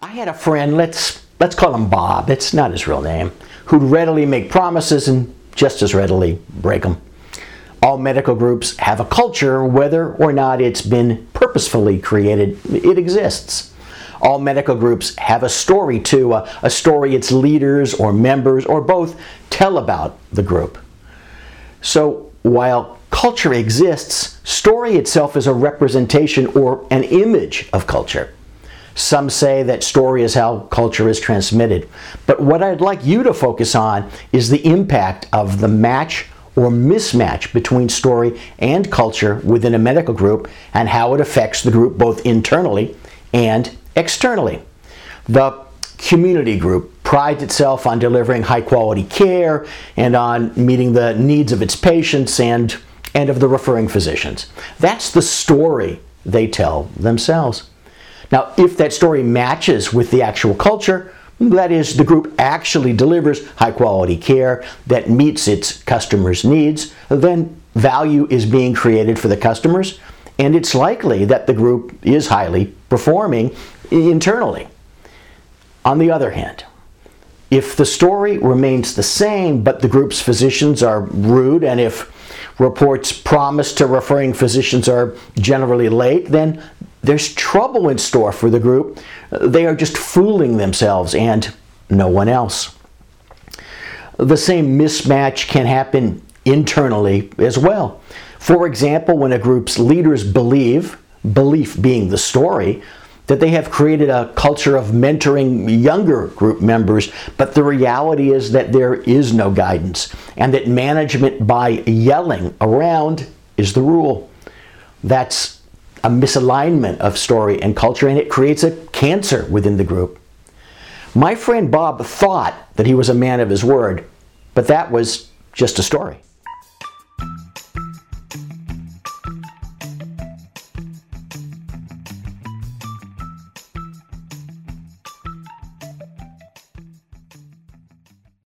I had a friend, let's let's call him Bob. It's not his real name, who'd readily make promises and just as readily break them. All medical groups have a culture, whether or not it's been purposefully created, it exists. All medical groups have a story too, a, a story its leaders or members or both tell about the group. So while culture exists, story itself is a representation or an image of culture. Some say that story is how culture is transmitted. But what I'd like you to focus on is the impact of the match or mismatch between story and culture within a medical group and how it affects the group both internally and externally. The community group prides itself on delivering high quality care and on meeting the needs of its patients and, and of the referring physicians. That's the story they tell themselves. Now, if that story matches with the actual culture, that is, the group actually delivers high quality care that meets its customers' needs, then value is being created for the customers, and it's likely that the group is highly performing internally. On the other hand, if the story remains the same, but the group's physicians are rude, and if reports promised to referring physicians are generally late, then there's trouble in store for the group. They are just fooling themselves and no one else. The same mismatch can happen internally as well. For example, when a group's leaders believe, belief being the story, that they have created a culture of mentoring younger group members, but the reality is that there is no guidance and that management by yelling around is the rule. That's a misalignment of story and culture, and it creates a cancer within the group. My friend Bob thought that he was a man of his word, but that was just a story.